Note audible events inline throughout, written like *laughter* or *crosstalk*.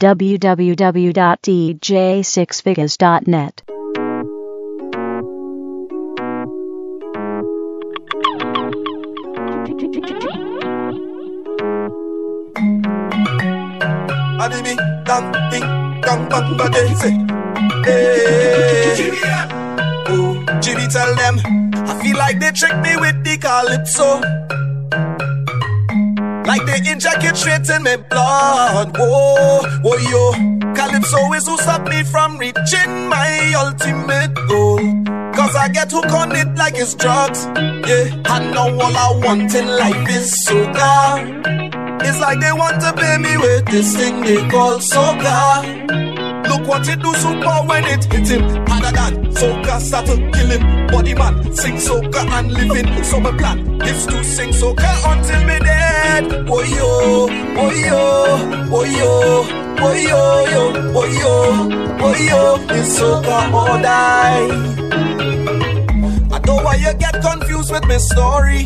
www.dj6figures.net. Adibi, dang, ding, dang, bang, ba, day, say. Hey, oh, Jimmy tell them, I feel like they tricked me with the calypso. Like they inject straight in my blood. Whoa, whoa, yo. Calypso is who stop me from reaching my ultimate goal. Cause I get hooked on it like it's drugs. Yeah, I know all I want in life is soca. It's like they want to pay me with this thing they call soca. Look what it do super when it hit him. Harder than soca start to kill him Body man sing soca and living. So my plan is to sing soca until me dead. Oh yo, oh yo, oh yo Oh yo, yo, oh yo, oh yo It's soca or die. I don't know why you get confused with my story.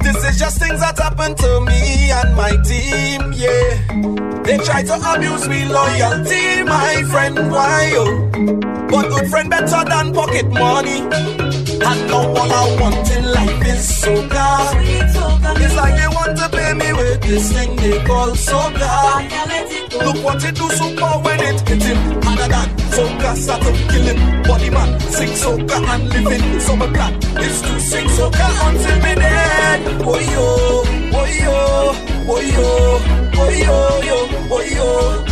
This is just things that happen to me and my team, yeah. They try to abuse me loyalty, my friend, why oh? But good friend better than pocket money. And now all I want in life is soca. It's like they want to pay me with this thing they call soca. Look what it do super when it hit him. Harder than soca kill him. Body man sing soca and living. So my plan is to sing soca until me dead. Oh yo, oh yo, oh yo, oh yo, yo, oh yo,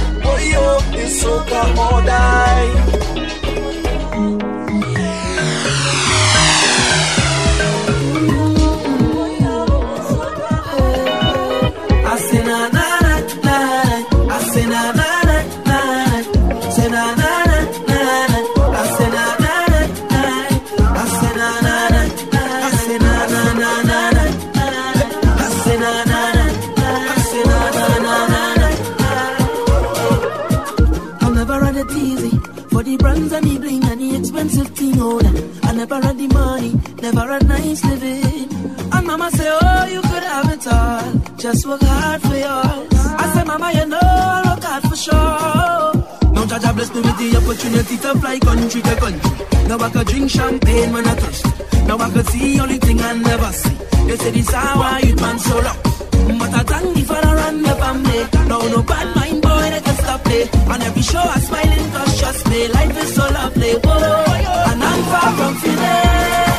never had the money, never had nice living. And mama say, oh, you could have it all. Just work hard for yours. I say, mama, you know I work hard for sure. Now Jaja bless me with the opportunity to fly country to country. Now I could drink champagne when I thirst. Now I could see only thing I never see. They say this how I eat man so rock. But I thank the the family. No, no bad mind boy, stop me. On every show I smiling cause trust me, life is so lovely. Whoa, and I'm far from finished.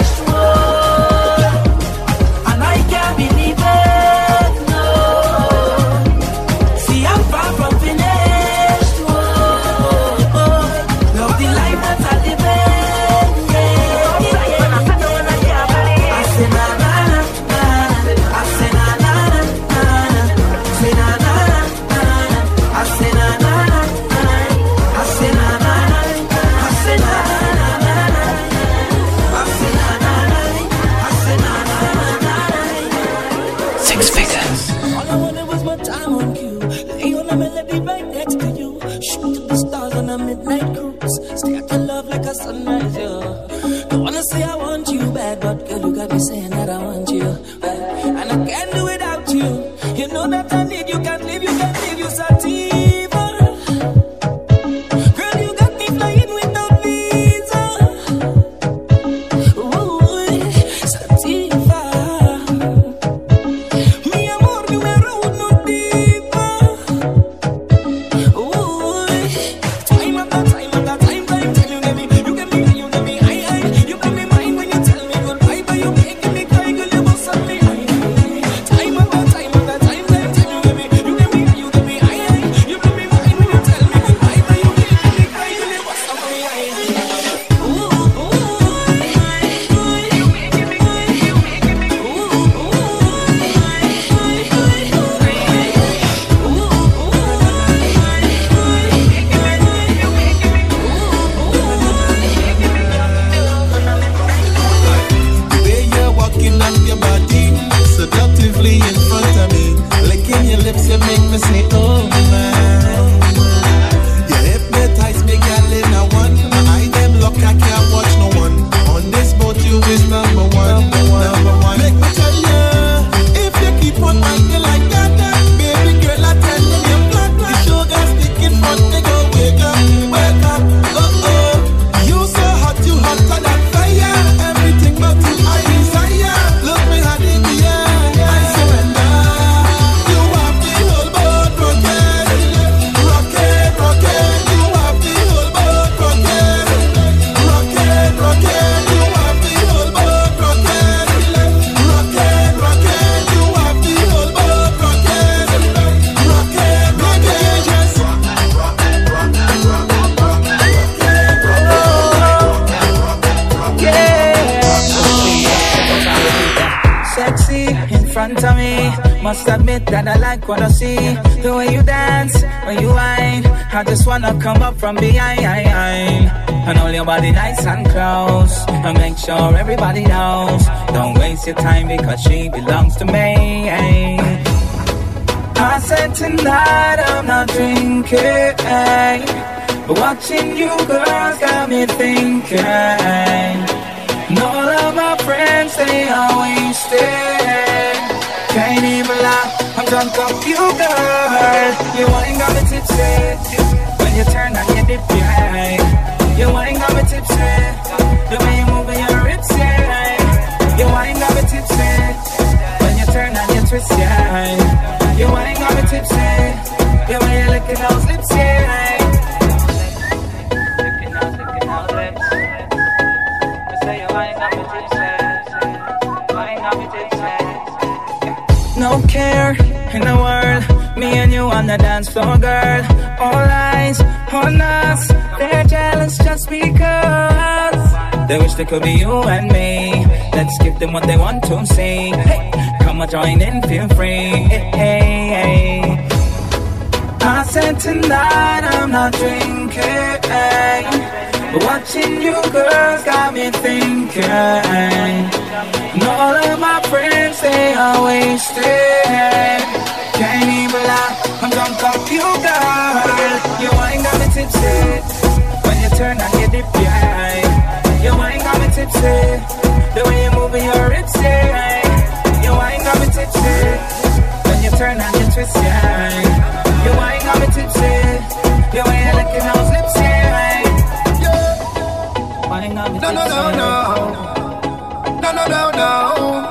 Waste your time because she the dance floor, girl. All eyes on us, they're jealous just because they wish they could be you and me. Let's give them what they want to see. Hey, come on, join in, feel free. Hey, hey, hey. I said tonight I'm not drinking. But watching you girls got me thinking. And all of my friends, they are wasted. Can't even lie, drunk off you, girl. You ain't got me tipsy. When you turn on your dip, yeah. You ain't got me tipsy. The way you move your hips, yeah. You ain't got me tipsy. When you turn on your twist, yeah. You ain't got me tipsy. The way you licking those lips, yeah. Wine me No, no, no, no. No, no, no, no.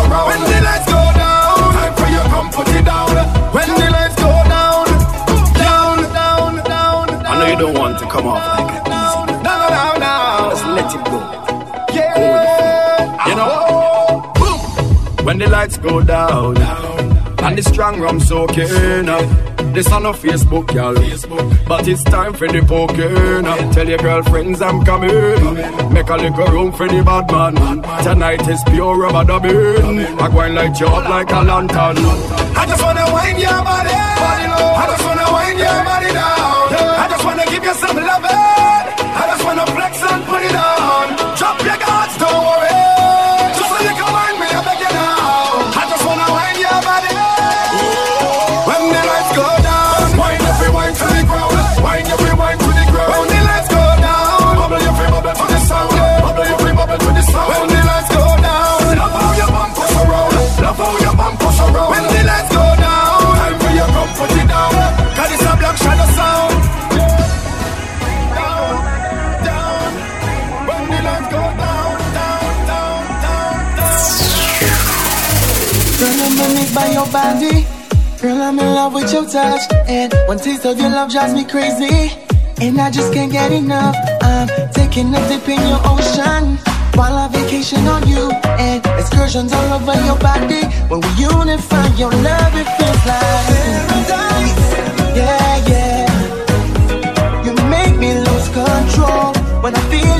Around. When the lights go down, time for you come put it down. When the lights go down, down, down, down. I know you don't want to come off like that easy. No, no, no, no. Just let it go. Yeah. You know, boom. When the lights go down, and the strong rum soaking up. This on no Facebook, y'all. But it's time for the poking. Tell your girlfriends I'm coming. Make a little room for the bad man. Tonight is pure rubber dubbing. I go and light you up like a lantern. I just wanna wind your body. I just wanna wind your body down. I just wanna give you some love. I'm by your body. Girl, I'm in love with your touch. And one taste of your love drives me crazy. And I just can't get enough. I'm taking a dip in your ocean. While I vacation on you. And excursions all over your body. When we unify your love, it feels like paradise. Yeah, yeah. You make me lose control. When I feel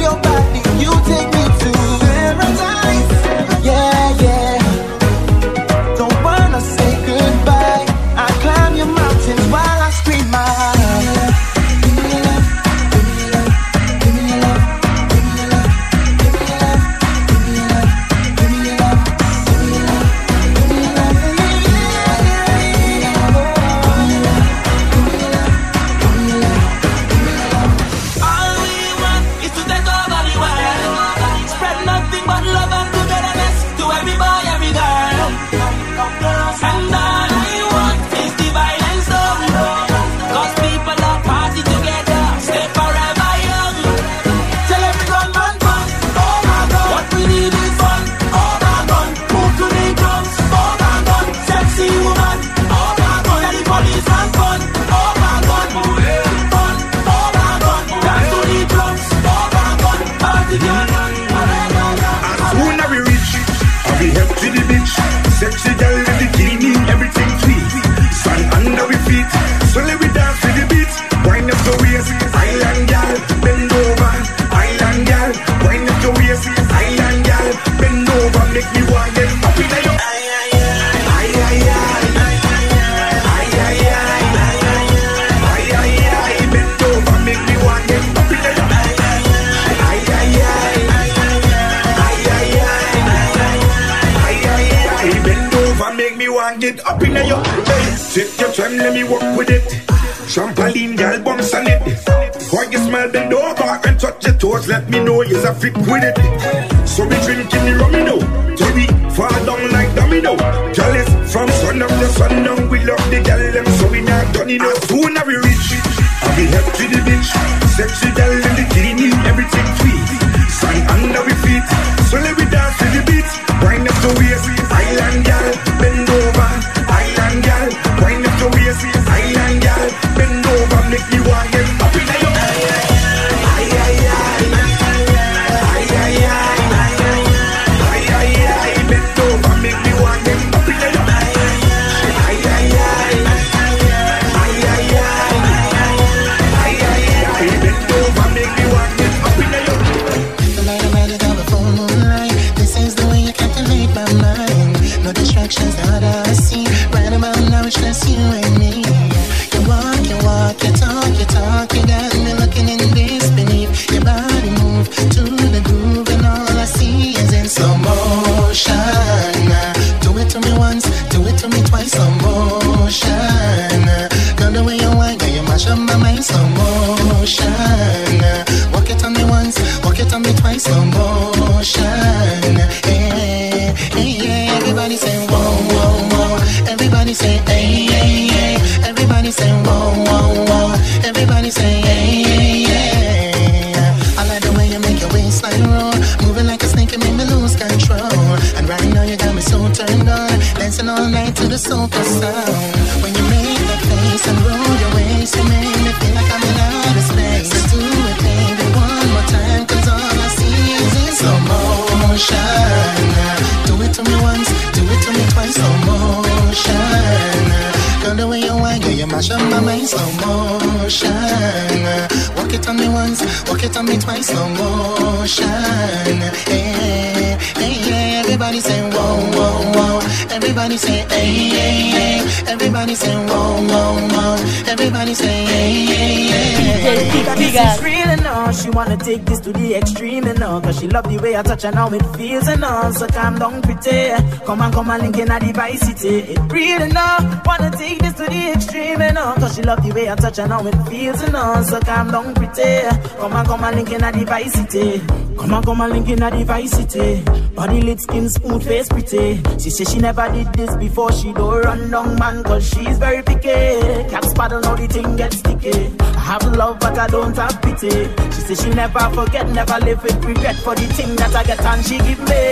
way I touch her now it feels and all. So calm down, pretty. Come on, come on, link in a device city. It and. Wanna take this to the extreme and all. Cause she love the way I touch her now it feels and all. So calm down, pretty. Come on, come on, link in a device city. Come on, come on, link in a device city. Body lit, skin smooth, face pretty. She say she never did this before. She don't run down man cause she's very picky. Caps paddle, now the thing gets sticky. I have love, but I don't have pity. She say she never forget, never live with regret for the thing that I get and she give me.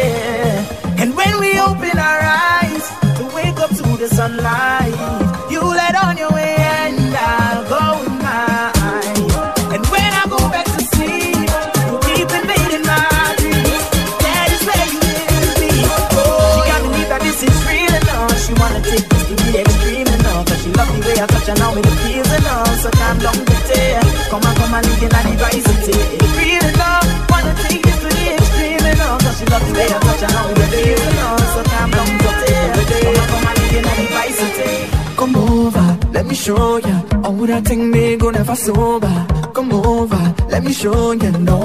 And when we open our eyes to wake up to the sunlight, you let on your way and I'll go with mine. And when I go back to sleep, you keep invading my dreams. That is where you will be. Oh, she can't believe that this is real and all. She wanna take this to the extreme and all. She love the way I touch her now with the feels and all. So calm down. Come on, come on, link in a device, it real all. Wanna take this to the extreme and all. Cause she love the way I touch her with the feels and all. So down, pretty. Come on, come on, link in a device, it Come over, let me show ya. All that thing me go never sober. Come over, let me show ya. No,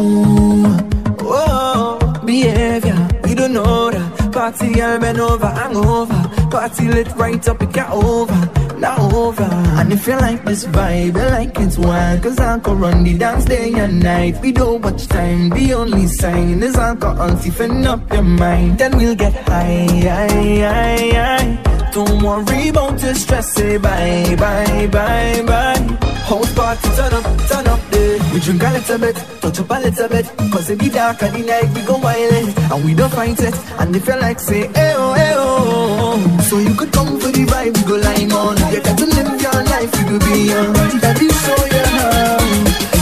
oh, behavior, we don't know that. Party girl bend over, hangover. Party lit right up, it get over. Now over. And if you like this vibe, you like it's wild. Cause alcohol run the dance day and night. We don't watch time, the only sign is alcohol stiffen up your mind. Then we'll get high, high, high, high. Don't worry about the stress, say bye, bye, bye, bye. House party, turn up, turn up. We drink a little bit, touch up a little bit. Cause it be dark and the night we go wild And we don't fight it. And if you like, say, eh oh, eh oh. So you could come for the vibe, we go line on. You got to live your life, you could be young. Daddy show you how.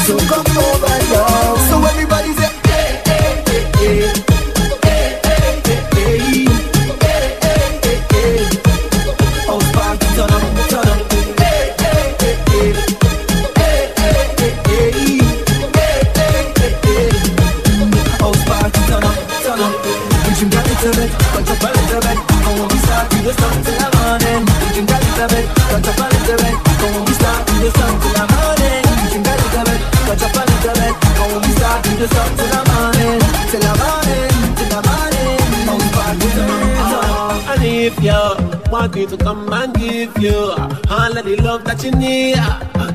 So come over, y'all. yo estaba en morning. Gotta saber, we till the morning. Gotta we till the morning. Till the morning, till the morning. And if you want me to come and give you All of the love that you need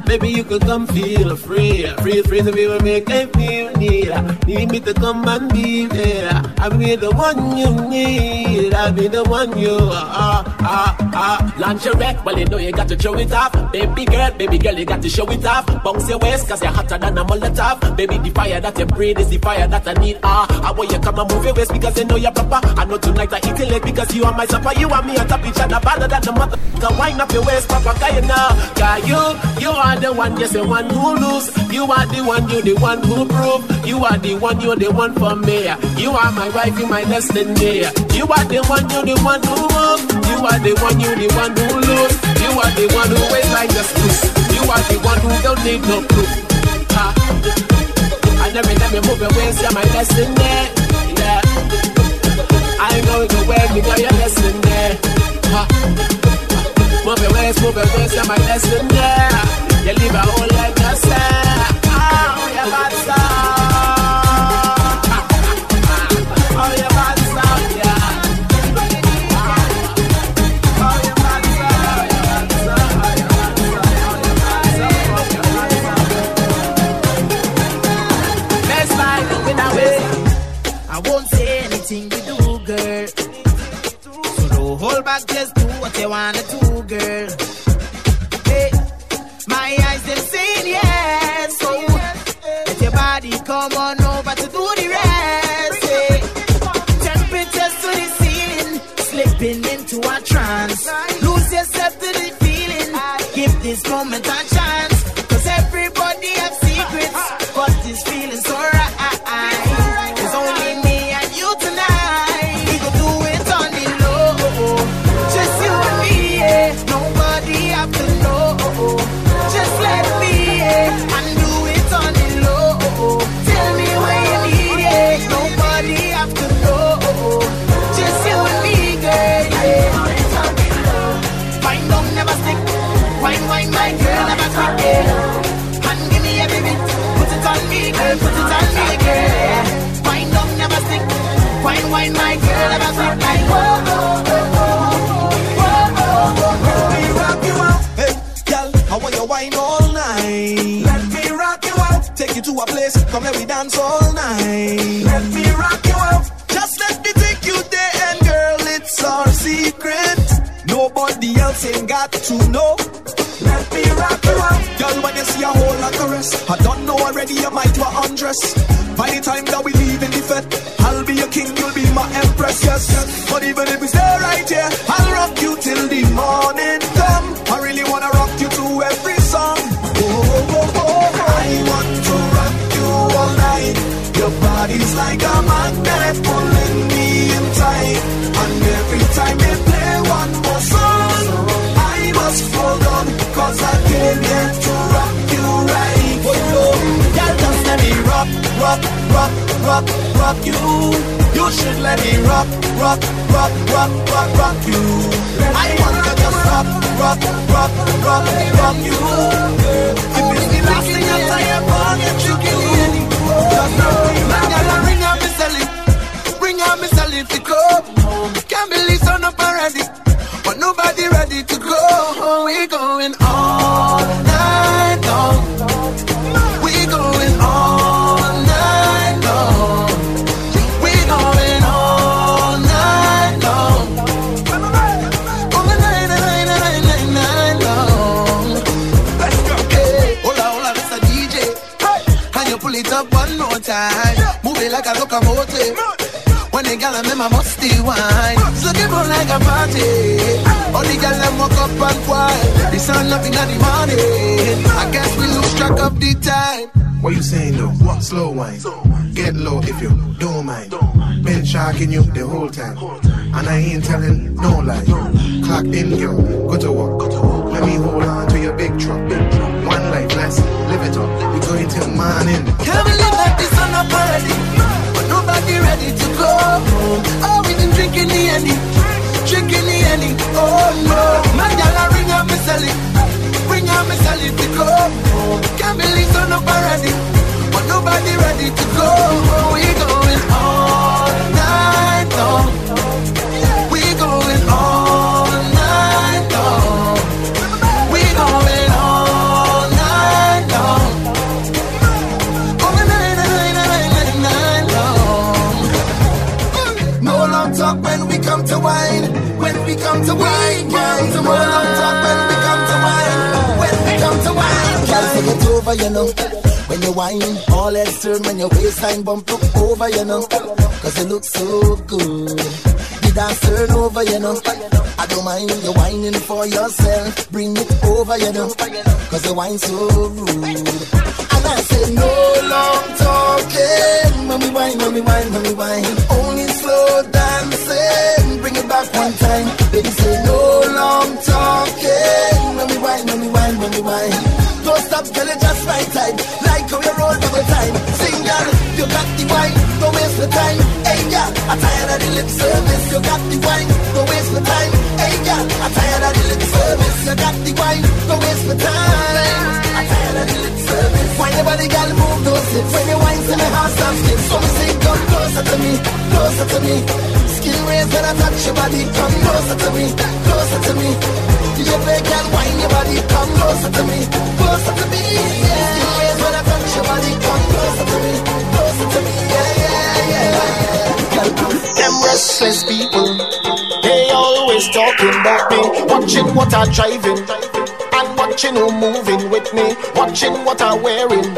Maybe you could come feel free, free, free to be with me, can feel need. Need me to come and be there. I'll be the one you need. I'll be the one you are. Ah, ah, ah. Lingerie, well, you know you got to show it off. Baby girl, baby girl, you got to show it off. Bounce your waist, cause you're hotter than a Molotov. Baby, the fire that you breathe is the fire that I need. Ah, I want you come and move your waist because you know you're proper. I know tonight I eat it late because you are my supper. You and me on top each other, better than the mother. Come wind up your waist, papa, cause you know. Cause you, you are the one, yes, the one who lose. You are the one, you the one who prove. You are the one, you're the one for me. You are my wife, you my destiny. You are the one, you're the one who move. You are the one, you the one who lose. You are the one who waits like the loose. You are the one who don't need no proof. Ha. And every time you move waist, you're my destiny. Yeah. I know it well, me know you're destiny. Ha. Move waist, move your waist, you're my destiny. You live a whole life, just say. Time that we leave in fed, I'll be your king, you'll be my empress, yes. But even if we rock, rock, you. You should let me rock, rock, rock, rock, rock, rock you. I want to just rock, rock, rock, rock, rock you. If it's the last thing I tell you, forget you Just rock me, Man, I'm in my musty wine, it's looking more like a party. All the gal them walk up and quiet. The sun up in the morning. I guess we lose track of the time. What you saying though? What slow wine? Get low if you don't mind. Been sharking you the whole time. And I ain't telling no lie. Clock in, girl. Go to work. Let me hold on to your big truck. One life, let's live it up. We going till morning. Can't believe that the sun up already. But nobody ready to go home. Oh, drinking the Henny. Drinking the Henny. Oh no. My gal a ring out me celly. Ring out me celly to go. Can't believe sun up already. But nobody ready to go. We going all night long. Over, you know. When you whine, all else turn when your waistline bump look over, you know. Cause you look so good. The dance turn over, you know. I don't mind you whining for yourself. Bring it over, you know. Cause you whine so rude. And I say no long talking. When we wine, when we wine. Only slow dancing. Bring it back one time. Baby say no long talking. When we wine, when we wine, wine. Stop, girl, it just right time. Like how you roll double time. Sing, girl, you got the wine. Don't waste the time. Hey, girl, I'm tired of the lip service. You got the wine. Don't waste the time. Hey, girl, I'm tired of the lip service. You got the wine. Don't waste the time. I'm tired of the lip service. Why your body, girl, move those hips When you whine, see me heart stop skip So me say, come closer to me, closer to me Skin raise when I touch your body Come closer to me, closer to me Whine your body Come closer to me, closer to me when I touch your body Come closer to me, closer to me yeah, yeah. Them restless people They always talking about me Watching what I'm driving and Watching who moving with me, watching what I'm wearing.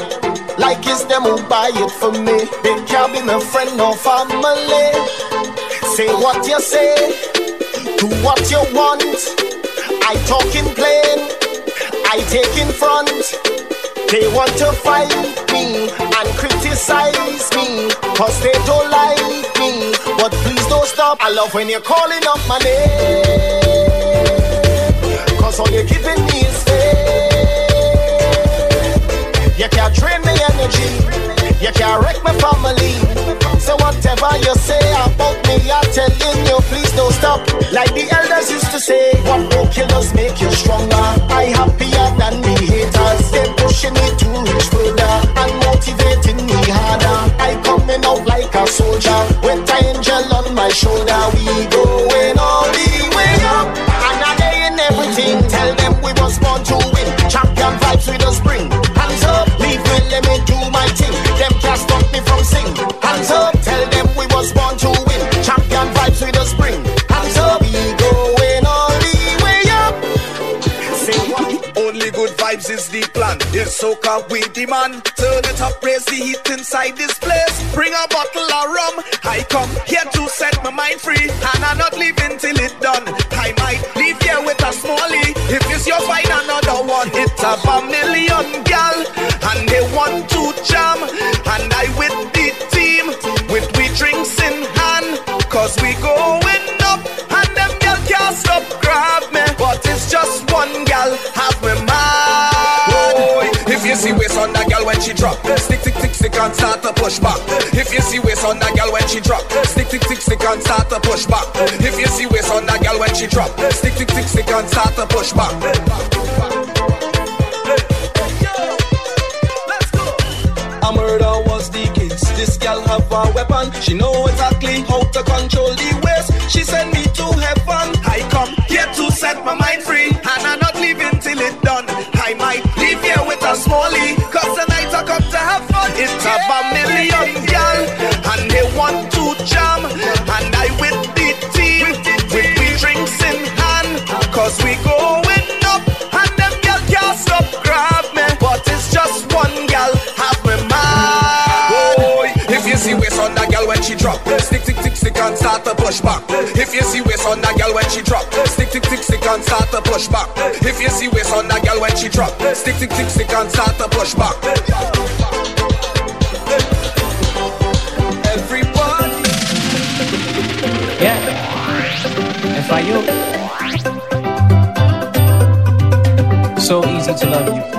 Like it's them who buy it for me. They can't be my friend or family. Say what you say, do what you want. I talk in plain, I take in front. They want to fight me and criticize me, cause they don't like me. But please don't stop. I love when you're calling up my name. Cause all you're giving me is you can't drain me energy. You can't wreck my family. So whatever you say about me, I'm telling you, please don't stop. Like the elders used to say, what no killers make you stronger. I happier than the haters. They pushing me to reach further and motivating me harder. I coming out like a soldier with an angel on my shoulder. We going all the way up. And I in everything. Tell them we was born to win. Champion vibes with the spring. Vibes is the plan. It's soca we demand. Turn it up, raise the heat inside this place. Bring a bottle of rum. I come here to set my mind free, and I'm not leaving till it done. I might leave here with a smallie. If it's your fight, another one. It's a million gal and they want to jam. When she drop, stick, stick, stick, stick, and start to push back. If you see waist on that gal when she drop, stick, stick, stick, stick, and start to push back. If you see waist on that gal when she drop, stick, stick, stick, stick, and start to push back. A murder was the case. This gal have a weapon. She know exactly how to control the waste. She send me to heaven. I come here to set my mind free. And I'm not leaving till it done. I might leave here with a smallie. It's yeah. a million gal. And they want to jam. And I with the team. With the drinks in hand. Cause we going up. And them gal can't stop grab me. But it's just one gal. Have me mad. Boy, if you see waist on that girl when she drop, stick, stick, stick, stick, and start to push back. If you see waist on that girl when she drop, stick, stick, stick, stick, and start to push back. If you see waist on that girl when she drop, stick, stick, stick, stick, and start to push back. So easy to love you.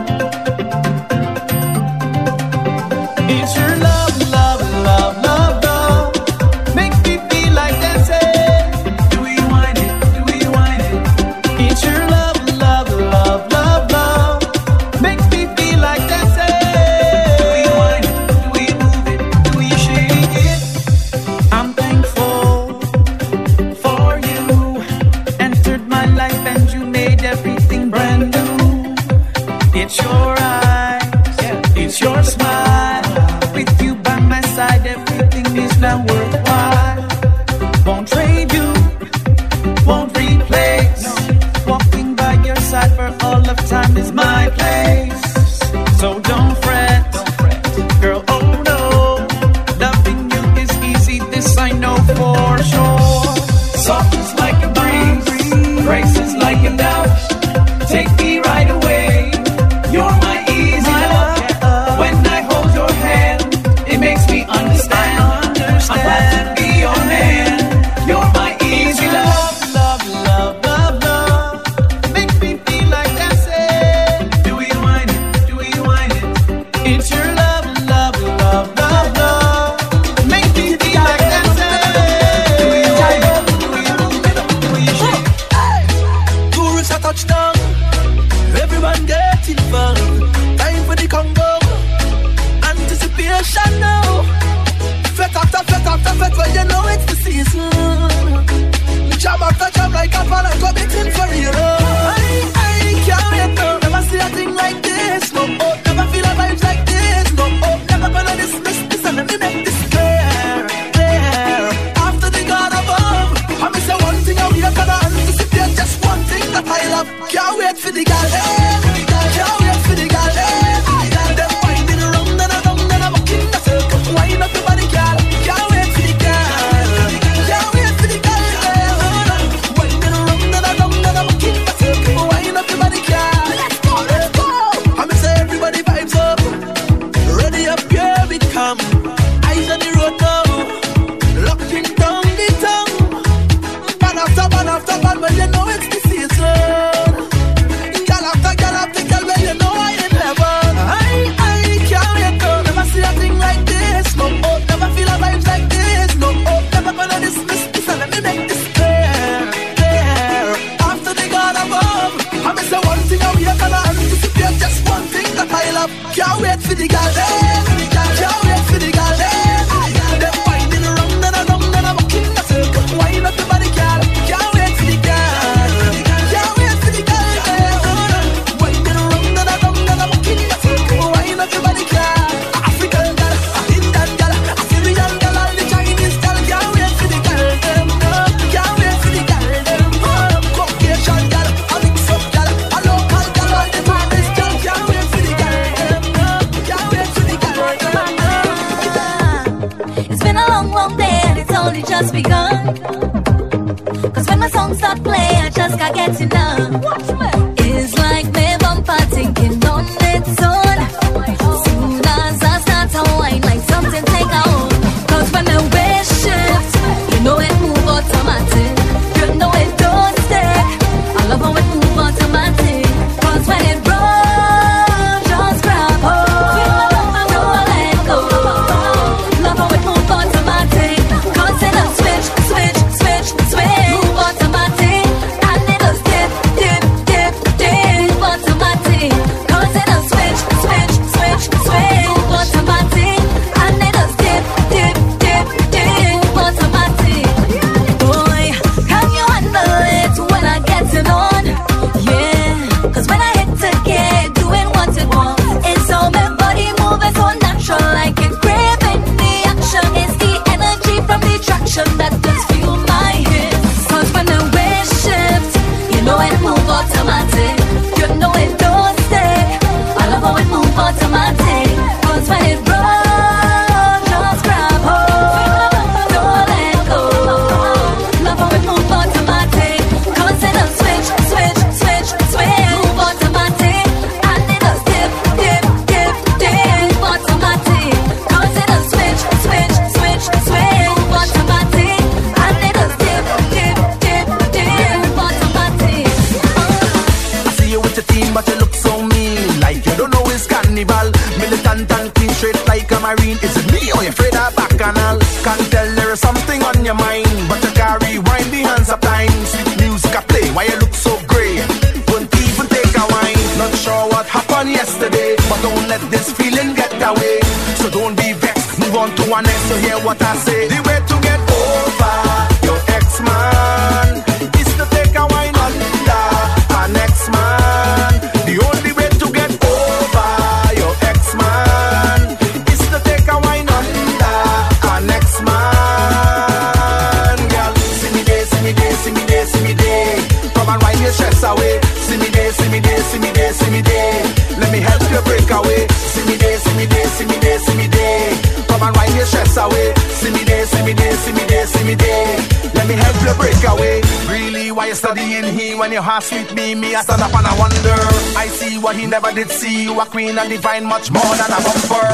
Sweet week, me, me, I stand up and I wonder. I see what he never did see. You a queen and divine, much more than a bumper.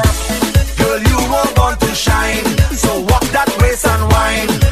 Girl, you were born to shine. So walk that race and wine.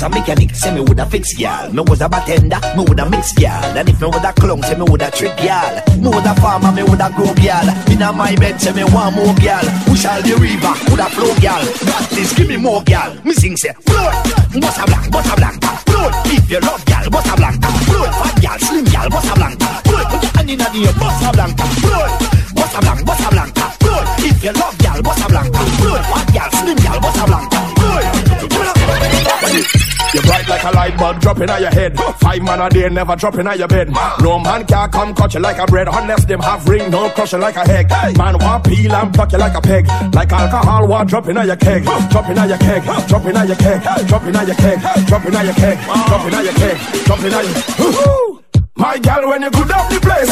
Was a mechanic, say me woulda fix gal. Me was a bartender, me woulda mix gal. And if me was a clown, say me woulda trick gal. Me was a farmer, me woulda grow gal. Inna my bed, say me want more gal. Push all the river, woulda flow gal. Practice, give me more gal. Me sing say, float, bossa blanc, bossa blanc, float. If you love gal, bossa blanc, float. Fat gal, slim gal, bossa blanc, float. Put your hand inna the air, bossa blanc, float. Bossa blanc, bossa blanc, float. If you love gal, bossa blanc, float. Fat gal, slim gal, bossa blanc, You bright like a light bulb dropping on your head. Five man a day never dropping on your bed. No man can come cut you like a bread unless them have ring, no crush you like a egg. Man want peel and pluck you like a peg. Like alcohol want dropping on your keg. Dropping on your keg. Dropping on your keg. Dropping on your keg. Dropping on your keg. Dropping on your keg. Dropping on your. My gal, when you good up the place,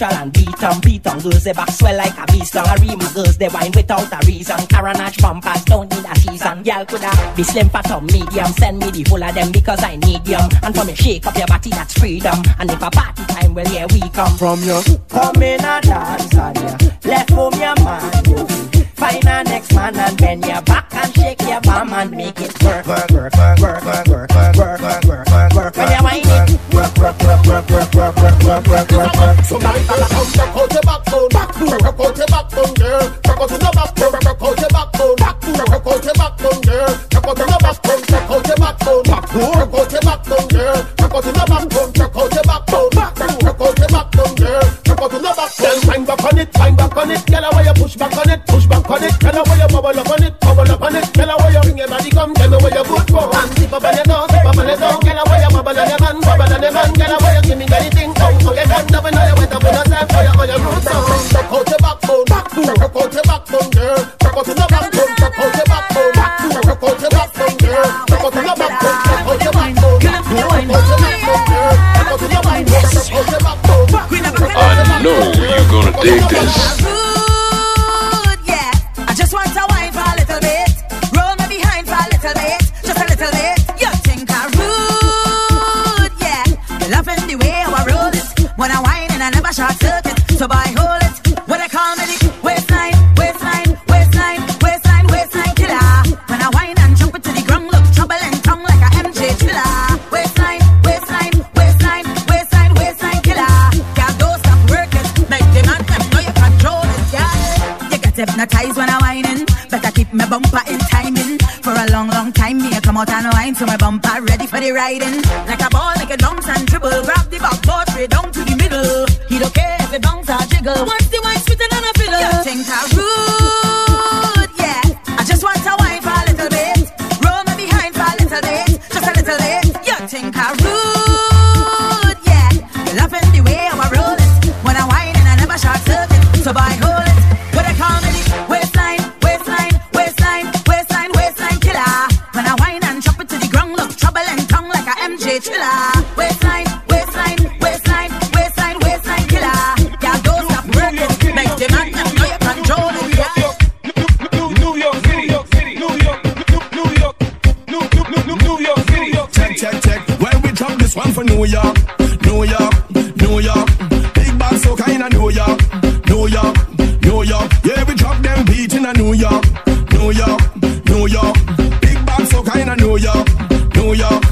Central and beat 'em, beat 'em. Girls they back swell like a beast. I ream girls they wine without a reason. Caranage bumpers don't need a season. Girl coulda be slim fat or medium. Send me the whole of them because I need them. And for me shake up your body that's freedom. And if a party time, well here we come. From your Come in a dance on ya. Left home your man. you. Find a next man and bend your back and shake your bum and make it work, work, work, work, work, work, work, work, work, work, work. Somebody tell us come check out your backbone, check out your backbone, girl. Check out your backbone, check out your backbone, check out your backbone, girl. Check out your backbone, check out your backbone, check out your backbone, girl. Check out your backbone, check out your backbone, backbone, check out your backbone, girl. Check out your backbone. Then back on it, back on it, girl. Where you push back on it, push back on it, girl. Where you bubble up on it, bubble up on it, girl. Where you bring your body come, tell me where you good for. And up on your nose, zip up on your girl. Where you bubble on your out and wine, so my bumper ready for the riding. Like a ball, make a bounce and dribble. Grab the backboard straight down to the middle. He don't care if it bounce or jiggle. New York, New York. Yeah, we drop them beat in a New York, New York, New York. Big bad so kind of New York, New York,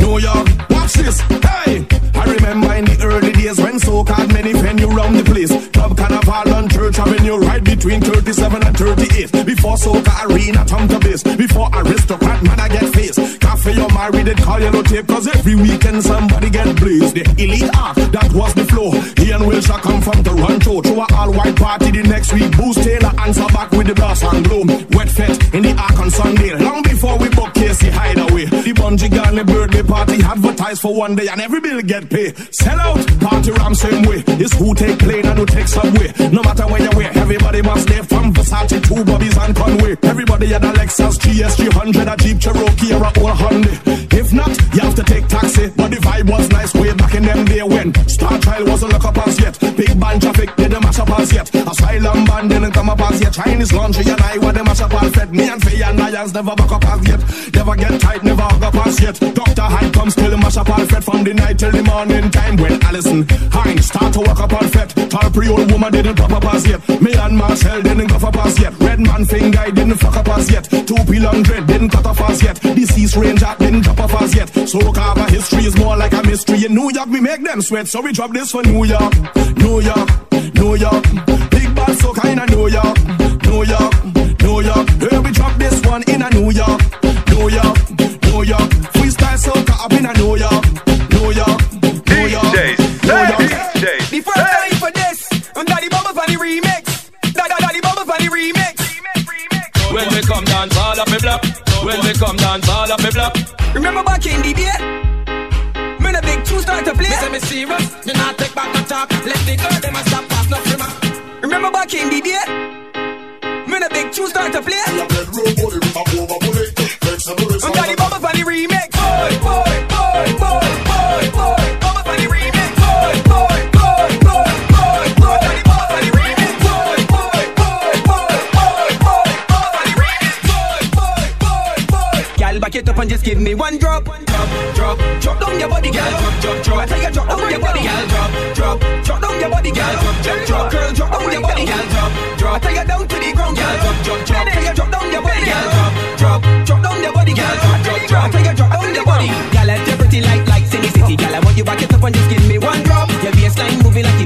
New York. Watch this, hey! I remember in the early days when so-called many venue round the place. Club Carnival on Church Avenue, right between 37 and 38. Before Soca Arena, Tom to base. Before Aristocrat, man, I get face. Cafe, you're married, they call no tape. Cause every weekend somebody get blazed. The elite art, that was the flow. Ian Wilshire come from Toronto. To a all-white party the next week. Boost Taylor answer back with the brass and glow. Wet fet in the Arkansas Sunday. Long Bunji Garlin birthday party advertised for one day and every bill get paid. Sell out, party ram same way. It's who take plane and who take subway. No matter where you wear, everybody must live from Versace to Bobby's and Conway. Everybody had a Lexus GS 300, a Jeep Cherokee or a old Hyundai. If not, you have to take taxi. But the vibe was nice way back in them day when Star Child wasn't look up as yet. Big band traffic didn't mash up as yet. Asylum band didn't come up as yet. Chinese laundry and I were the mash up as yet. Me and Fay-Ann Lyons never back up as yet. Never get tight, never up as yet. Dr. Hyde comes still mash up Alfred from the night till the morning time when Allison Hinds start to walk up Alfred. Tall pre-old woman didn't pop up as yet. Me and Marcel didn't go up as yet. Red man finger didn't fuck up as yet. Two hundred didn't cut off as yet. Deceased ranger didn't drop off as yet. So cover history is more like a mystery. In New York we make them sweat, so we drop this for New York, New York, New York. Big bad so kinda New York, New York, New York. Here we drop this one in a New York, New York, New York. Freestyle soca up in a New York, New York, New York, New York. The first time for this, and Daddy Bubble for the remix. Daddy Daddy Bubble for the remix. When we come dance all up a block. When we come dance all up a block. Remember back in the day? When a big two start to play. Me say me serious, you not take back the talk. Let the girl them a stop pass no free Remember back in the day? When a big two start to play. And just give me one drop. Drop, drop, drop down your body, girl. Drop, drop, drop. I tell you, drop down your body, girl. Drop, drop, drop down your body, girl. Drop, drop, drop. Girl, drop down your body, girl. Drop, drop. I tell you down to the ground, girl. Drop, drop, drop. I tell you drop down your body, girl. Drop, drop, drop down your body, girl. Drop, drop, drop. I tell you drop down your body. Girl, you're pretty like like City City. Girl, I want you back it up and just give me one drop. Your baseline moving like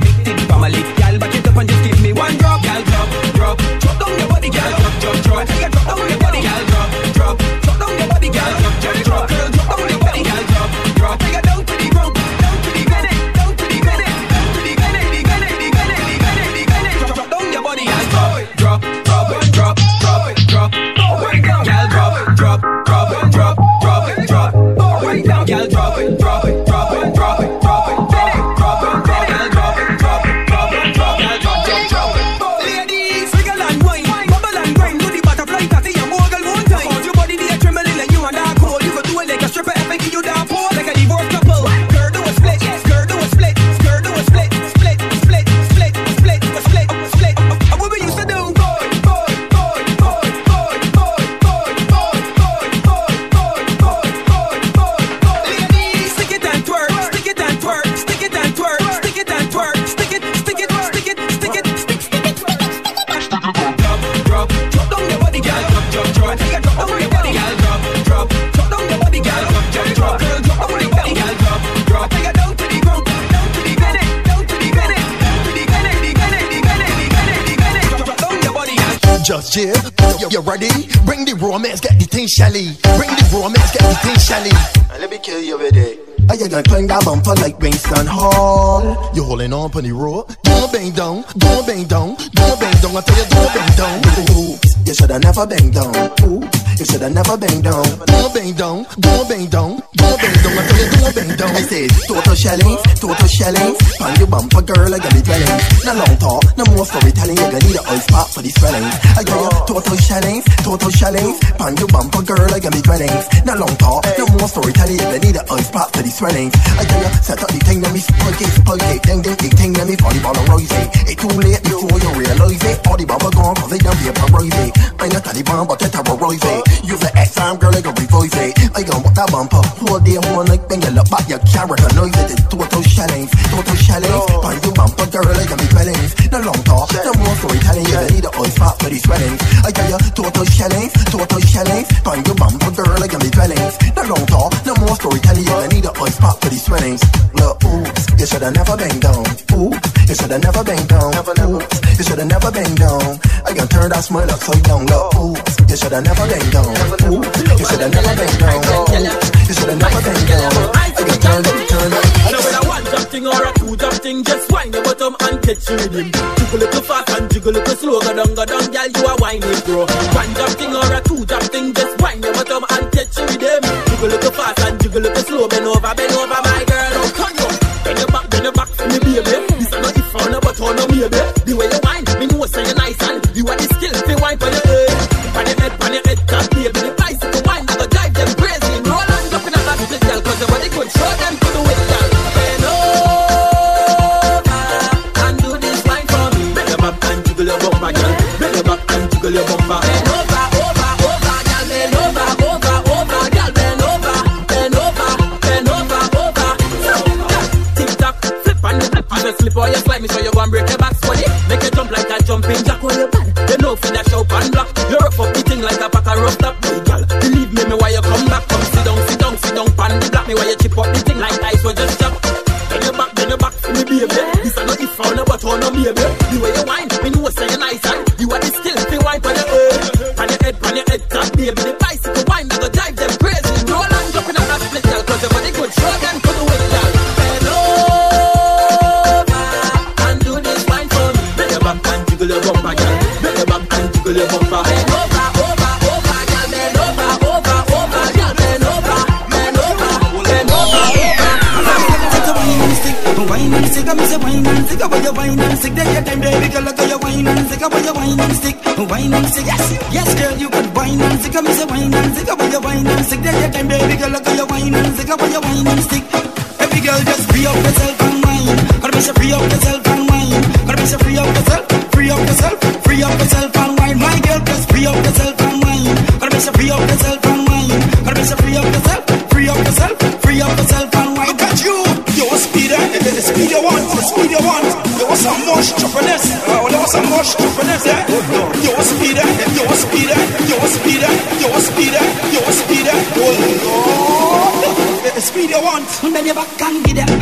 You, ready? Bring the romance, get the thing shelly. Bring the romance, get the thing shelly. Let me kill you with it. I you gonna climb that bumper like Winston Hall. You holding on the rope. Don't bang down, don't bang down, don't bang down. I tell you, don't bang down. Oops, you shoulda never bang down. Oops, you shoulda never bang down. Don't bang down, don't bang down, don't bang down. I tell you, don't bang down. I say total shelling, total shelling. On your bumper, girl, I got the dwelling. No long talk, no more storytelling. you're gonna need a ice pop for the swelling. I tell you, total shelling, total shelling. On your bumper, girl, I got the dwelling. No long talk, no more storytelling. you're gonna need a ice pop for the swelling. I tell you, set up the thing, let me spike it, spike it. Ding, ding, ding, ding, let me volleyball and rise it. It's too late before you realize it. All the bumper gone, cause they done vaporize it. I'm not Taliban, but they terrorize it. Use the X time, girl, I can revoice it. I gon' walk that bumper, hold the horn like when you look back, you can't recognize it. It's total challenge, total challenge. On your bumper, girl, I can be dwellings. No long talk, no more storytelling. You need a oil spot for these swellings. I tell you, total challenge, total challenge. On your bumper, girl, I can be dwellings. No long talk, no more storytelling. You need a oil spot for these swellings. Look, oops, you shoulda never been down. Oops, you shoulda never bang down. Oops, you shoulda never bang down. I can turn that smile upside down. Look, oops, you shoulda never bang down. You shoulda never bang down. You shoulda never bang down. I can turn it, turn it. So when a one jump thing or a two jump thing, just wind your bottom and catch your rhythm. Jiggle little fast and jiggle little slow, go down, go down, girl, you a whining bro. One jump thing or a two jump thing, just wind your bottom and catch your rhythm. Jiggle little fast and jiggle little slow, bend over, bend over, my girl, oh come on. Bend your back, bend your back me, baby. A but a maybe. The way you whine, me know say you nice and you are the skill to whine for your me so you and break your back squatty. Make you jump like a jumping jack on your bad. You know fi dash out and block. You rough up the thing like a pack of rough top, boy, girl. Believe me, me why you come back? Come sit down, sit down, sit down, pan the block. Me why you chip up the thing like ice was just chop. Bend your back, bend your back for me, baby. This a no if or no but or no maybe. The way you wine and stick, about your wine and stick. Take your time, baby girl, look at your wine and stick, about your wine and stick. Wine and stick, yes, yes, girl, you could wine and stick. I'm say wine and stick, about your wine and stick. Take your time, baby girl, look at your wine and stick, about your wine and stick. Every girl just free up yourself and wine. Gotta be so free up yourself and wine. Gotta be so free up yourself, free up yourself, free up yourself and wine. My girl, just free up yourself and wine. Gotta be so free up yourself and wine. Gotta be so free up yourself, want. You want some more stupidness, uh, you want some more stupidness, yeah? You a speeder, eh? you a speeder, eh? you a speeder, eh? you a speeder, you a speeder. Oh Lord, *laughs* speed you want. Bend your back and give them,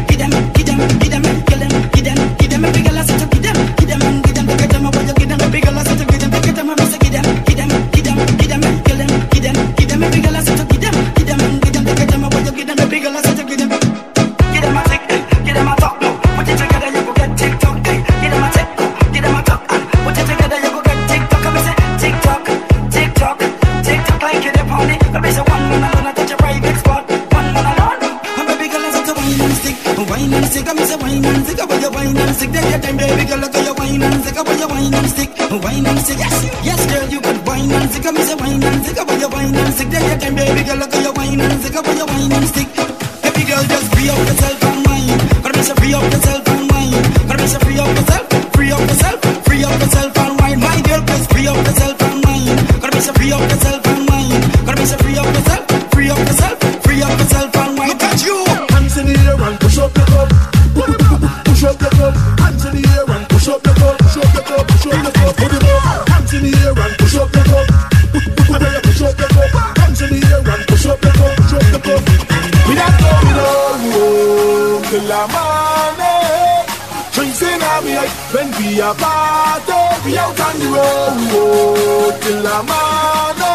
Amado,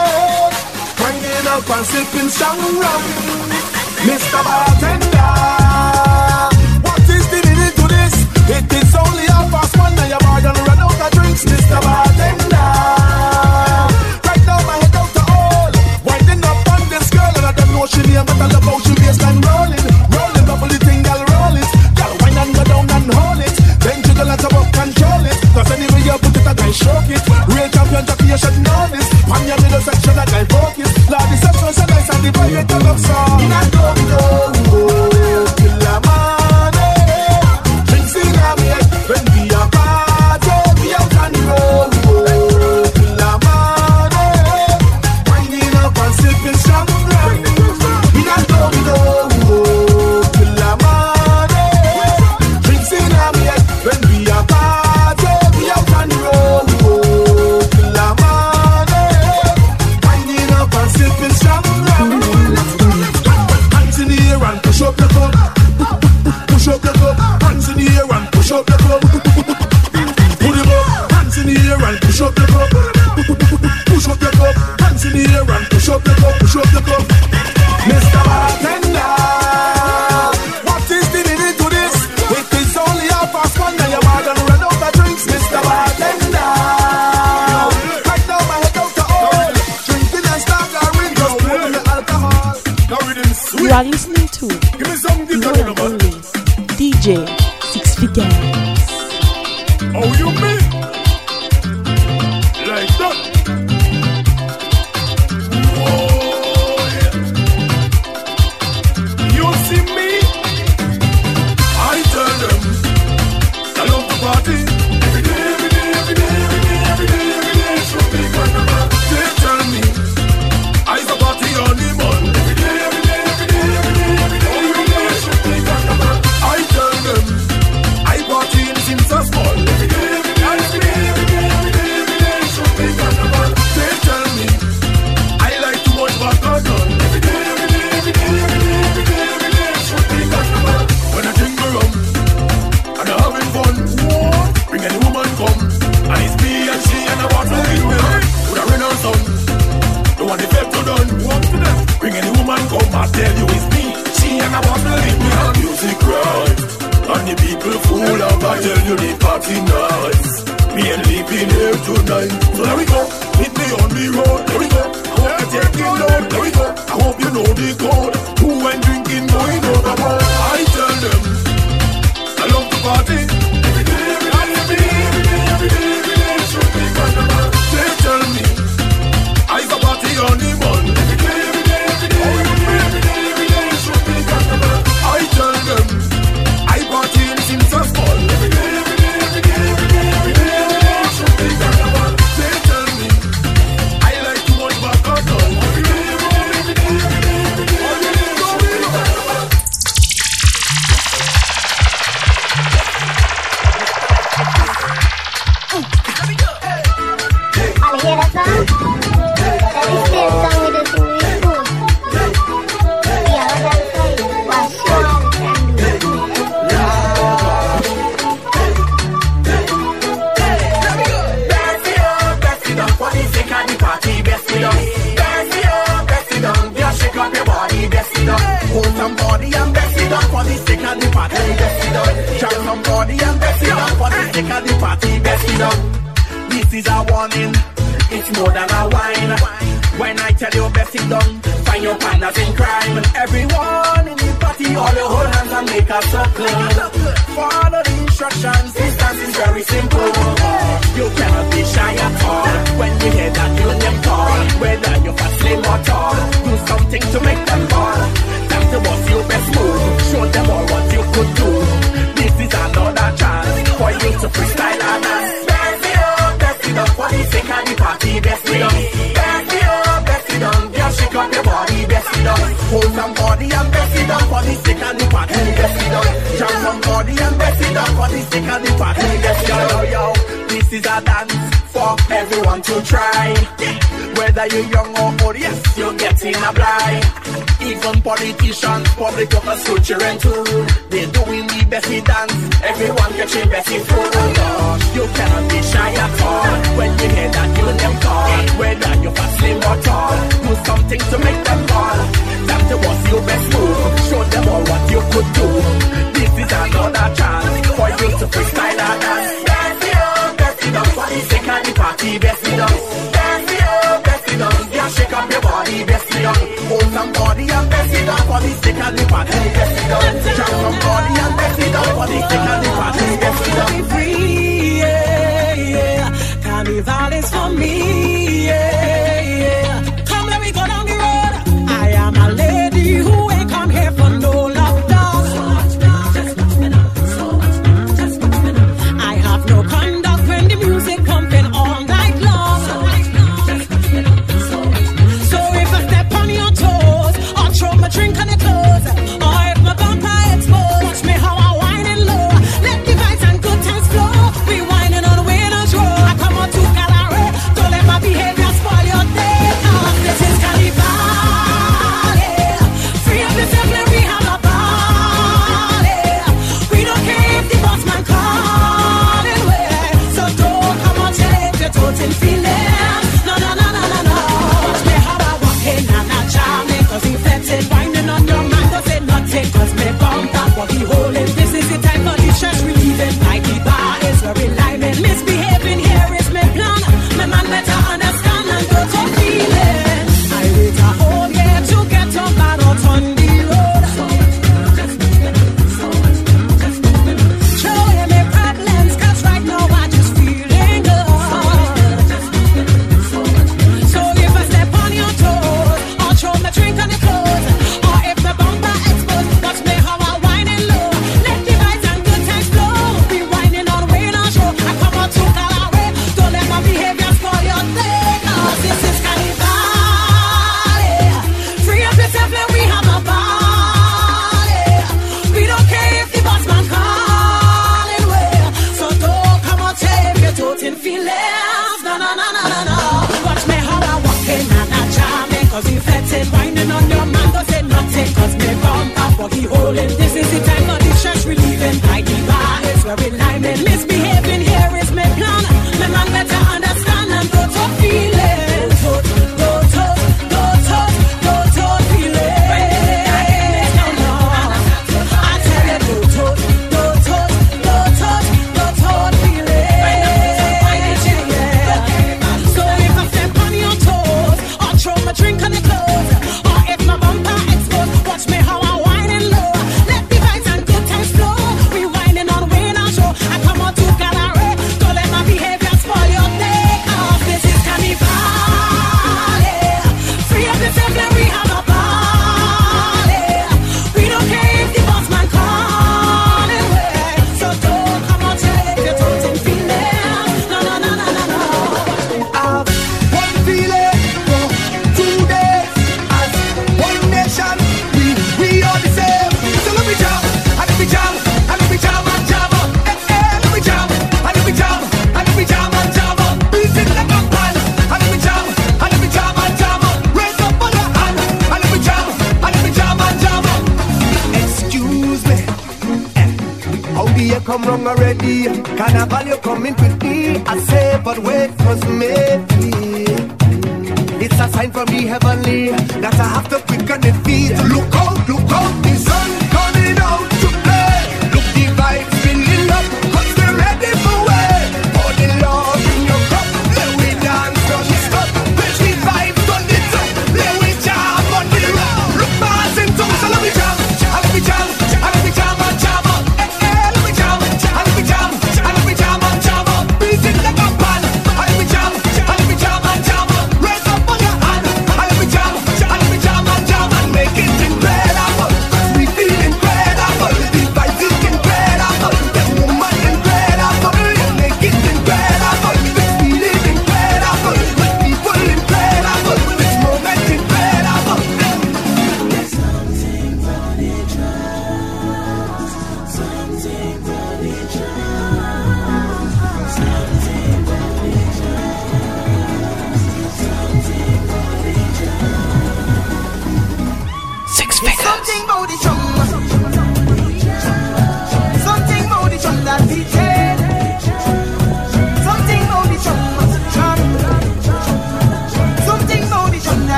cranking up and sipping strong rum. Mr. Bartender, what is the meaning to this? It is only half past one, now your bar gonna run out of drinks, Mr. Bartender. Right now my head out the hole, winding up on this girl and I don't know she name, but I love how like I focus. your. in the air and push up the cup, push up the cup. somebody and best it up for the sake of the party. Best it up. Shout somebody and best it up for the sake of the party. Best it up. This is a warning. It's more than a wine. When I tell you best it down, find your partners in crime. Everyone in the party, all your whole hands and make a circle. Follow the instructions. This dance is very simple. You cannot be shy at all. When you hear that union call, whether you're fast, slim or tall, do something to make them fall you must you best move. Show them all what you could do. This is another chance for you to freestyle and dance. Best it up, best it up for the sake of the party. Best it up, best it up, best it up. Girl, shake up your body. Best it up, hold some body and best it up for the sake of the party. Best it up, jump some body and best it up for the sake of the party. Best it up, yo, yo. This is a dance for everyone to try. Whether you're young or old, yes, you're getting a blind. Even politicians, public workers, children too. They're doing the best dance. Everyone catching best food. Oh Lord, you cannot be shy at all. When you hear that, you them call. Whether you're fast, slim or tall, do something to make them fall. Time to was your best move. Show them all what you could do. This is another chance for you to freestyle and dance body, shake at the party, best it down. Best it down, best it down. Yeah, shake up your body, best it down. Hold somebody and best it down for the shake at the party, best it down. Jump somebody and best it down for the shake at the party, best it down. for the this is the time for the church. We even I keep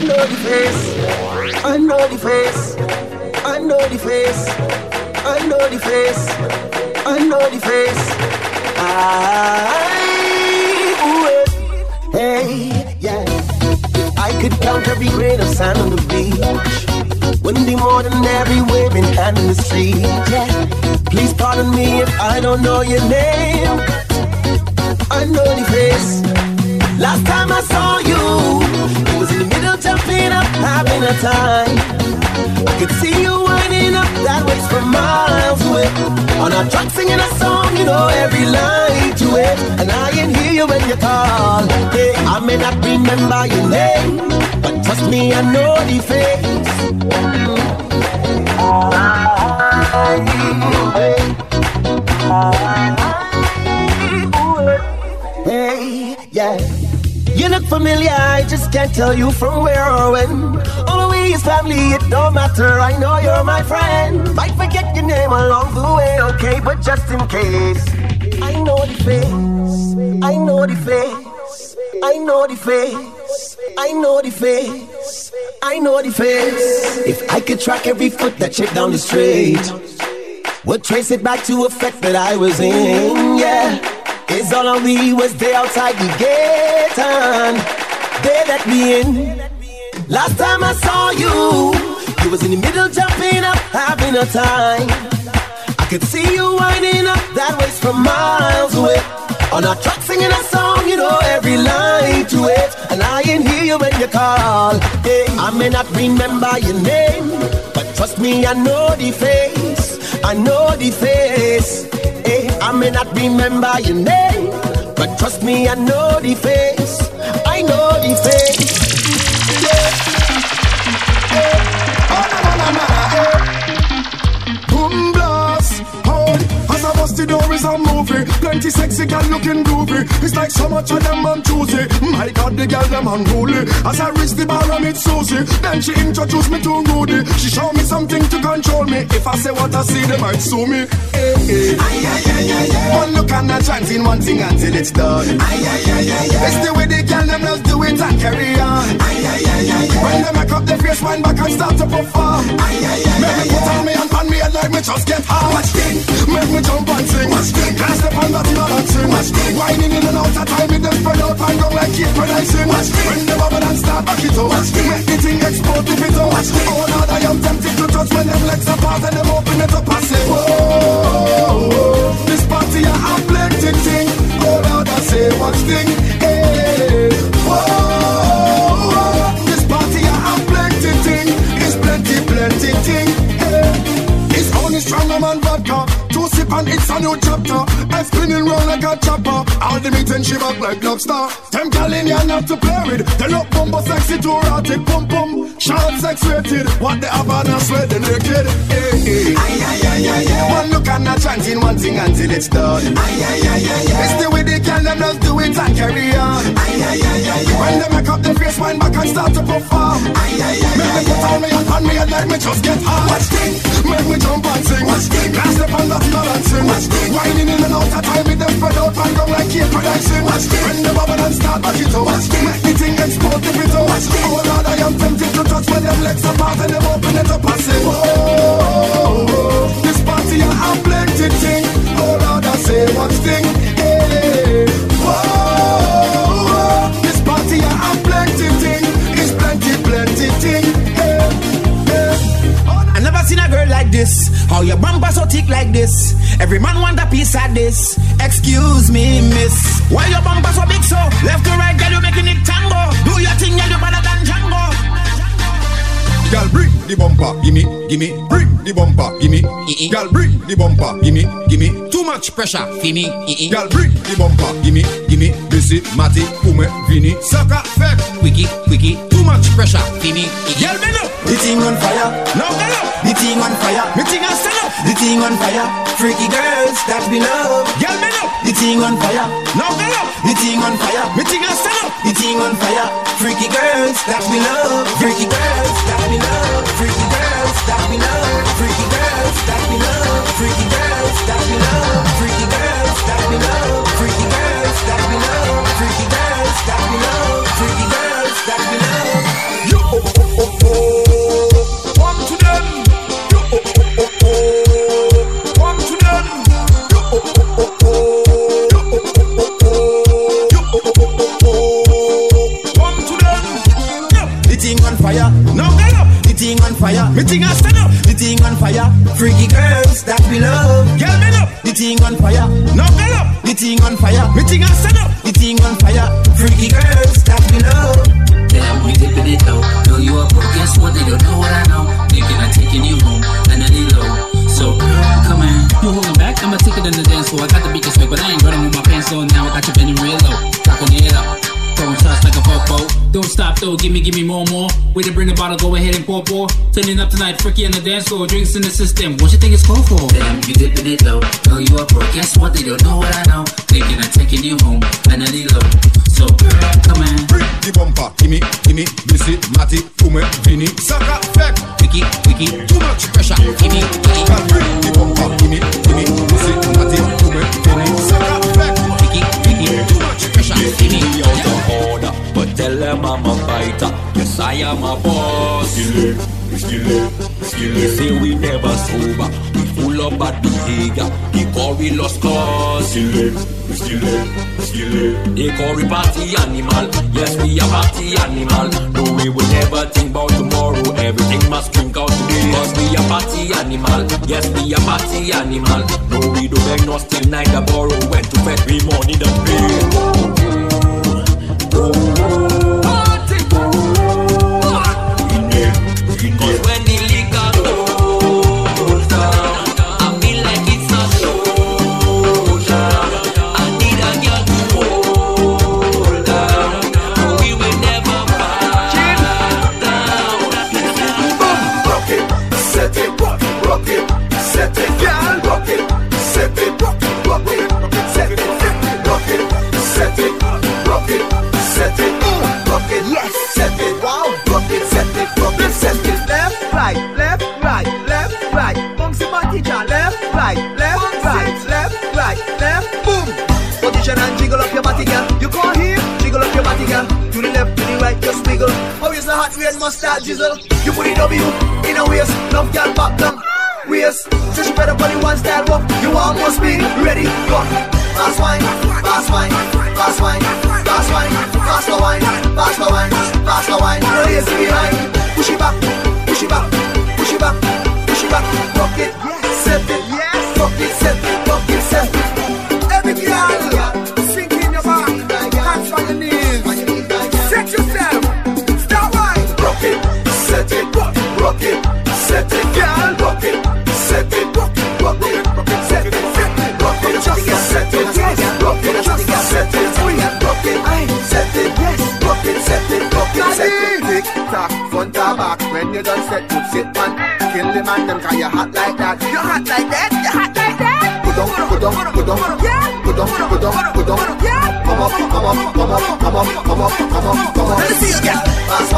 the face. I know the face. I know the face. I know the face. I know the face. I, ooh, hey, yeah. I could count every grain of sand on the beach. Wouldn't be more than every waving hand in the street. Yeah. Please pardon me if I don't know your name. I know the face. Last time I saw you, you was in the middle jumping up, having a time. I could see you winding up that waist from miles away. On a track singing a song, you know every line to it. And I can hear you when you call. Hey, I may not remember your name, but trust me, I know the face. Hey, yeah. You look familiar, I just can't tell you from where or when. All we is family, it don't matter, I know you're my friend. Might forget your name along the way, okay, but just in case. I know the face, I know the face, I know the face, I know the face, I know the face. If I could track every foot that shit down the street, would trace it back to a fact that I was in, yeah. Is all on me was there outside the gate and they let me in. Last time I saw you, you was in the middle jumping up, having a time. I could see you winding up that waist from miles away. On a truck singing a song, you know every line to it. And I ain't hear you when you call. Hey, I may not remember your name, but trust me, I know the face. I know the face. I may not remember your name, but trust me, I know the face. I know the face. The door is a movie Plenty sexy gal looking groovy It's like so much of them on Tuesday mm, My God, the gal them unruly As I reach the bar I meet Susie Then she introduced me to Rudy She show me something to control me If I say what I see, they might sue me hey, hey. Aye, aye, aye. One look and a chance in one thing until it's done aye, aye, aye, aye. It's the way they gal them just do it and carry on aye, aye, aye, aye. When they make up their face, wind back and start to perform Make me put on me and pan me head like me just get Watch thing, can't step on that balancing Watch thing, whining in and out of time With them spread out and go like keep producing Watch thing, when the bubble and start back it up. Watch thing, make the thing explode if it up. Watch thing, oh Lord I am tempted to touch when them legs apart And them open it up. And say Whoa, this party a have plenty thing. Oh Lord I say watch thing, hey a new chapter I spinning round like a chopper. All the meat and shiver like lobster. Them in here not to play with. They look bumbo sexy to erotic Pum pum, short sex rated. What they have on a sweat they naked. Eh, eh. Hey, hey. Aye, aye, aye, aye, aye. One look and a chanting one thing until it's done. Aye, aye, aye, aye, aye. It's the way they can them just do it and carry on. Aye, aye, aye, aye, aye. When they make up their face wind back and start to perform. Aye, aye, aye, Make me put on me and on me and let me just get hard Watch thing, make me jump and sing. Watch thing, can't step on that balancing Watch thing, whining in and out of time with them spread out and go like keep producing Watch thing, when the and start back it up Watch thing, make the thing explode if it up Watch thing, oh Lord I am tempted to touch when them legs apart and them open it up and say Whoa, this party I have plenty thing. Oh Lord I say watch thing, Whoa, this party I have plenty thing. It's plenty, plenty thing, I never seen a girl like this. How your bumper so thick like this? Every man want a piece of this. Excuse me, miss. Why your bumper so big so? Left to right, girl, you making it tango. Do your thing, girl, you better than Django. Girl, bring the bumper, gimme, gimme. Bring the bumper, gimme. Girl, bring the bumper, gimme, gimme. Too much pressure, Fimi. Girl, bring the bumper, gimme, gimme. Busy, Matty, Pume, Vini, Sucker, Fek. Quickie, quickie. Much pressure, Fimi. Girl, bend up. The thing on fire. Now get up. The thing on fire. Me thing a stand up. The thing on fire. Freaky girls that we love. Girl, bend up. The thing on fire. Now get up. The thing on fire. Me thing a stand up. The thing on fire. Freaky girls that we love. Freaky girls that we love. Freaky girls that we love. Freaky girls that we love. Freaky girls that we love. Freaky girls that we love. Freaky girls that we love. Freaky girls thing on fire. Now get up, the thing on fire. Me thing I set up, the thing on fire. Freaky girls that we love. Damn, we dipping it low. Know you up, but guess what? They don't know what I know. Thinking I'm taking you home, and I need low. So, come on. You holding back? I'ma take it in the dance floor. I got the beat respect, but I ain't running with my pants on. Now I got you bending real low. Rocking it up. Throwing shots like a popo. Don't stop though, give me, give me more, more. Way to bring the bottle, go ahead and pour, pour. Turning up tonight, freaky on the dance floor. Drinks in the system. What you think it's called for? Damn, you dipping it low. Know you up, bro. Guess what? They don't know what I know. Thinking I'm taking you home, and I need low. So, girl, come on. The bumper, gimme, gimme, Missy, Matty, Fume, Vinny, Saka, Fek, Wiki, wiki, too much pressure. Gimme, The bumper, gimme, gimme, I'm a fighter. Yes, I am a boss. Skillet, skillet, skillet. They say we never sober. We full of bad behavior. They call we lost cause. Skillet, skillet, skillet. They call we party animal. Yes, we a party animal. No, we will never think about tomorrow. Everything must drink out today. Cause we a party animal. Yes, we a party animal. No, we don't beg no still neither borrow. When to fetch we money the pay. Cause it, set it, rock it, set it. Left, right, left, right, left, right. Bouncy body jam. Left, right, left, right, left, right, left. Boom. Position and jiggle up your body, girl. You go here, jiggle up your body, girl. To the left, to the right, just wiggle. How is the hot red mustard jizzle? You put it W in a waist, love girl back down. Waist, so she better body one style walk. You almost be ready, go. Fast wine, fast wine, fast wine, fast wine, faster wine, faster wine, faster wine. Lazy them hot like that. You're hot like that, You're hot like that. Put on, put on, put on, yeah. Put on, put on, put on, yeah. Come up, come up, come up, come up, come up, come up, come up. Let me see you get.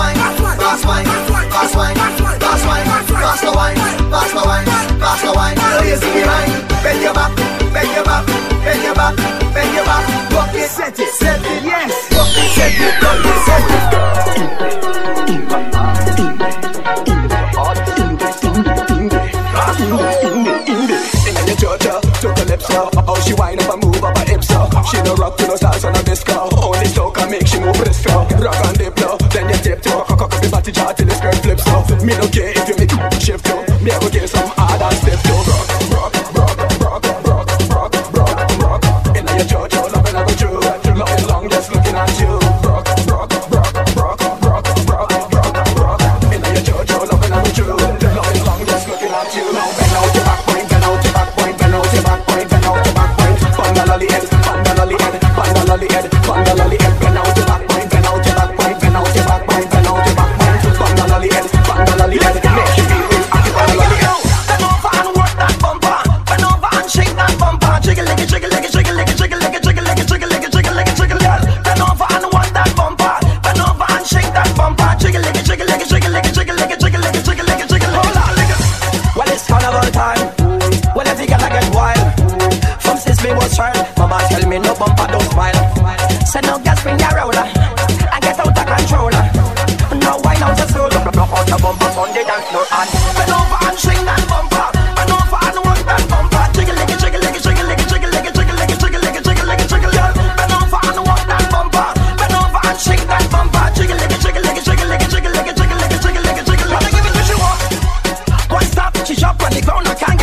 The girl flips now. Me no care drop on the ground, I can't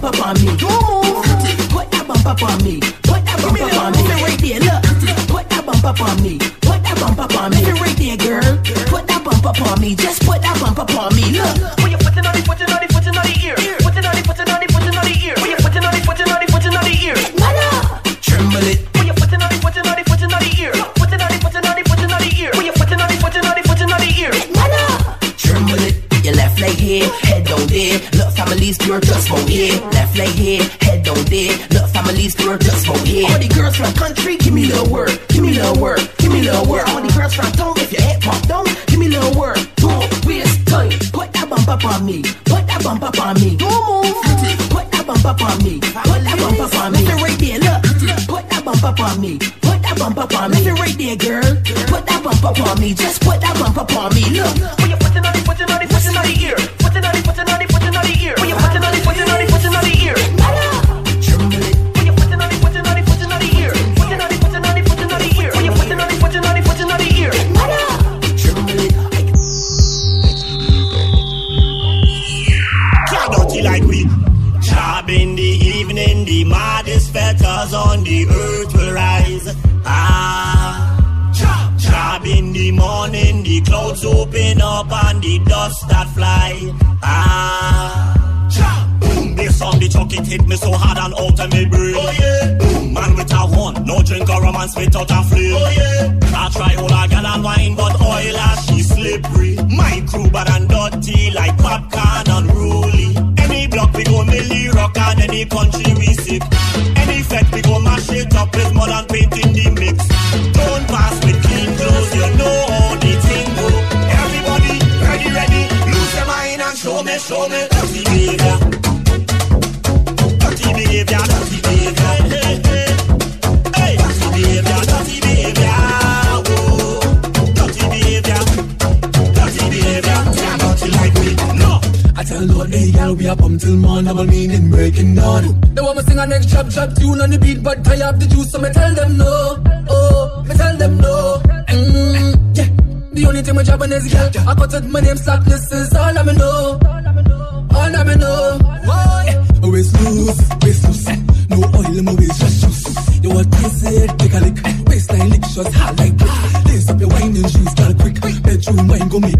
bump up on me. Don't move, put that bump up on me, put that bump up on me. Right there, look, put that bump up on me, put that bump up on me. Right there, girl, put that bump up on me, just put that bump up on me. Look, When you putting on the on the on the ear, putting on the putting pure just won't here. Left leg here, head down there. Look, families pure just won't here. All the girls from country, give me little word, give me little word, give me little word. All the girls from town, if your head pop down, give me little word. Don't waste time, put that bump up on me, put that bump up on me. Don't move, put that bump up on me, put that bump up on me. Listen right there, look, put that bump up on me, put that bump up on me. Listen right there, girl, put that bump up on me, just put that bump up on me. Look. When you putting on the putting on the putting on the ear, the earth will rise. Ah, job, job in the morning, the clouds open up and the dust that fly. Ah, job, boom, this on the chuck it hit me so hard and out of me brain. Oh yeah, boom, man with a horn, no drink or romance without a flame. Oh yeah, I try all I gal and wine, but oil as she slippery. My crew bad and dirty like popcorn unruly. Any block we go milli rock and any country we sick. Any fete we go it up with mud and paint in the mix. Don't pass with clean clothes, you know how the thing go. Everybody ready, ready, lose your mind and show me, show me dirty behavior. Dirty behavior, dirty Lord, hey girl, we are pumped till morn, double meaning breaking down. They want me sing a next chop chop tune on the beat, but tie up the juice, so me tell them no. Oh, me tell them no. Mm, yeah. The only thing my job is girl. I cut it, my name slackness is all I me know. All I me know. Yeah. Waist loose, waist loose. No oil in my waist, just juice. You want taste it, take a lick. Waistline lick shots hard like brick. Lace up your wine and shoes, got quick. Bedroom wine go make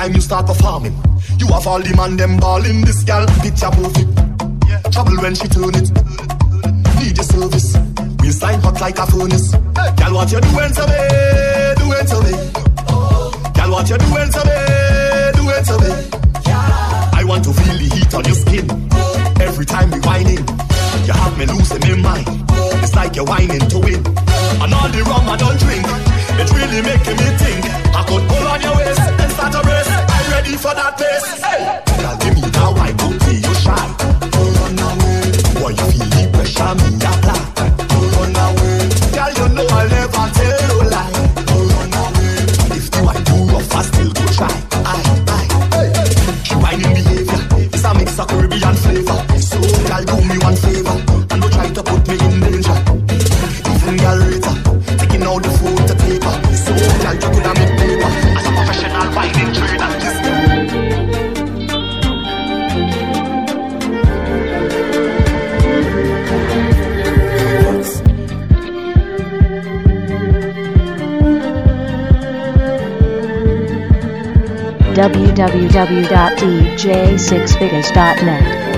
time you start performing, you have all the man them balling. This gal picture perfect. Trouble when she turn it. Need your service. Waistline hot like a furnace. Gal what you doing to me? Doing to me. Gal what you doing to me? Doing to me. I want to feel the heat on your skin every time we whining. You have me losing my mind. It's like you're whining to win. And all the rum I don't drink, it's really making me think. I could pull on your waist I'm ready for that pace. Hey, now give me that white booty, you shy. Pull on away. Eh. Boy, you feel the pressure me www.dj6figures.net.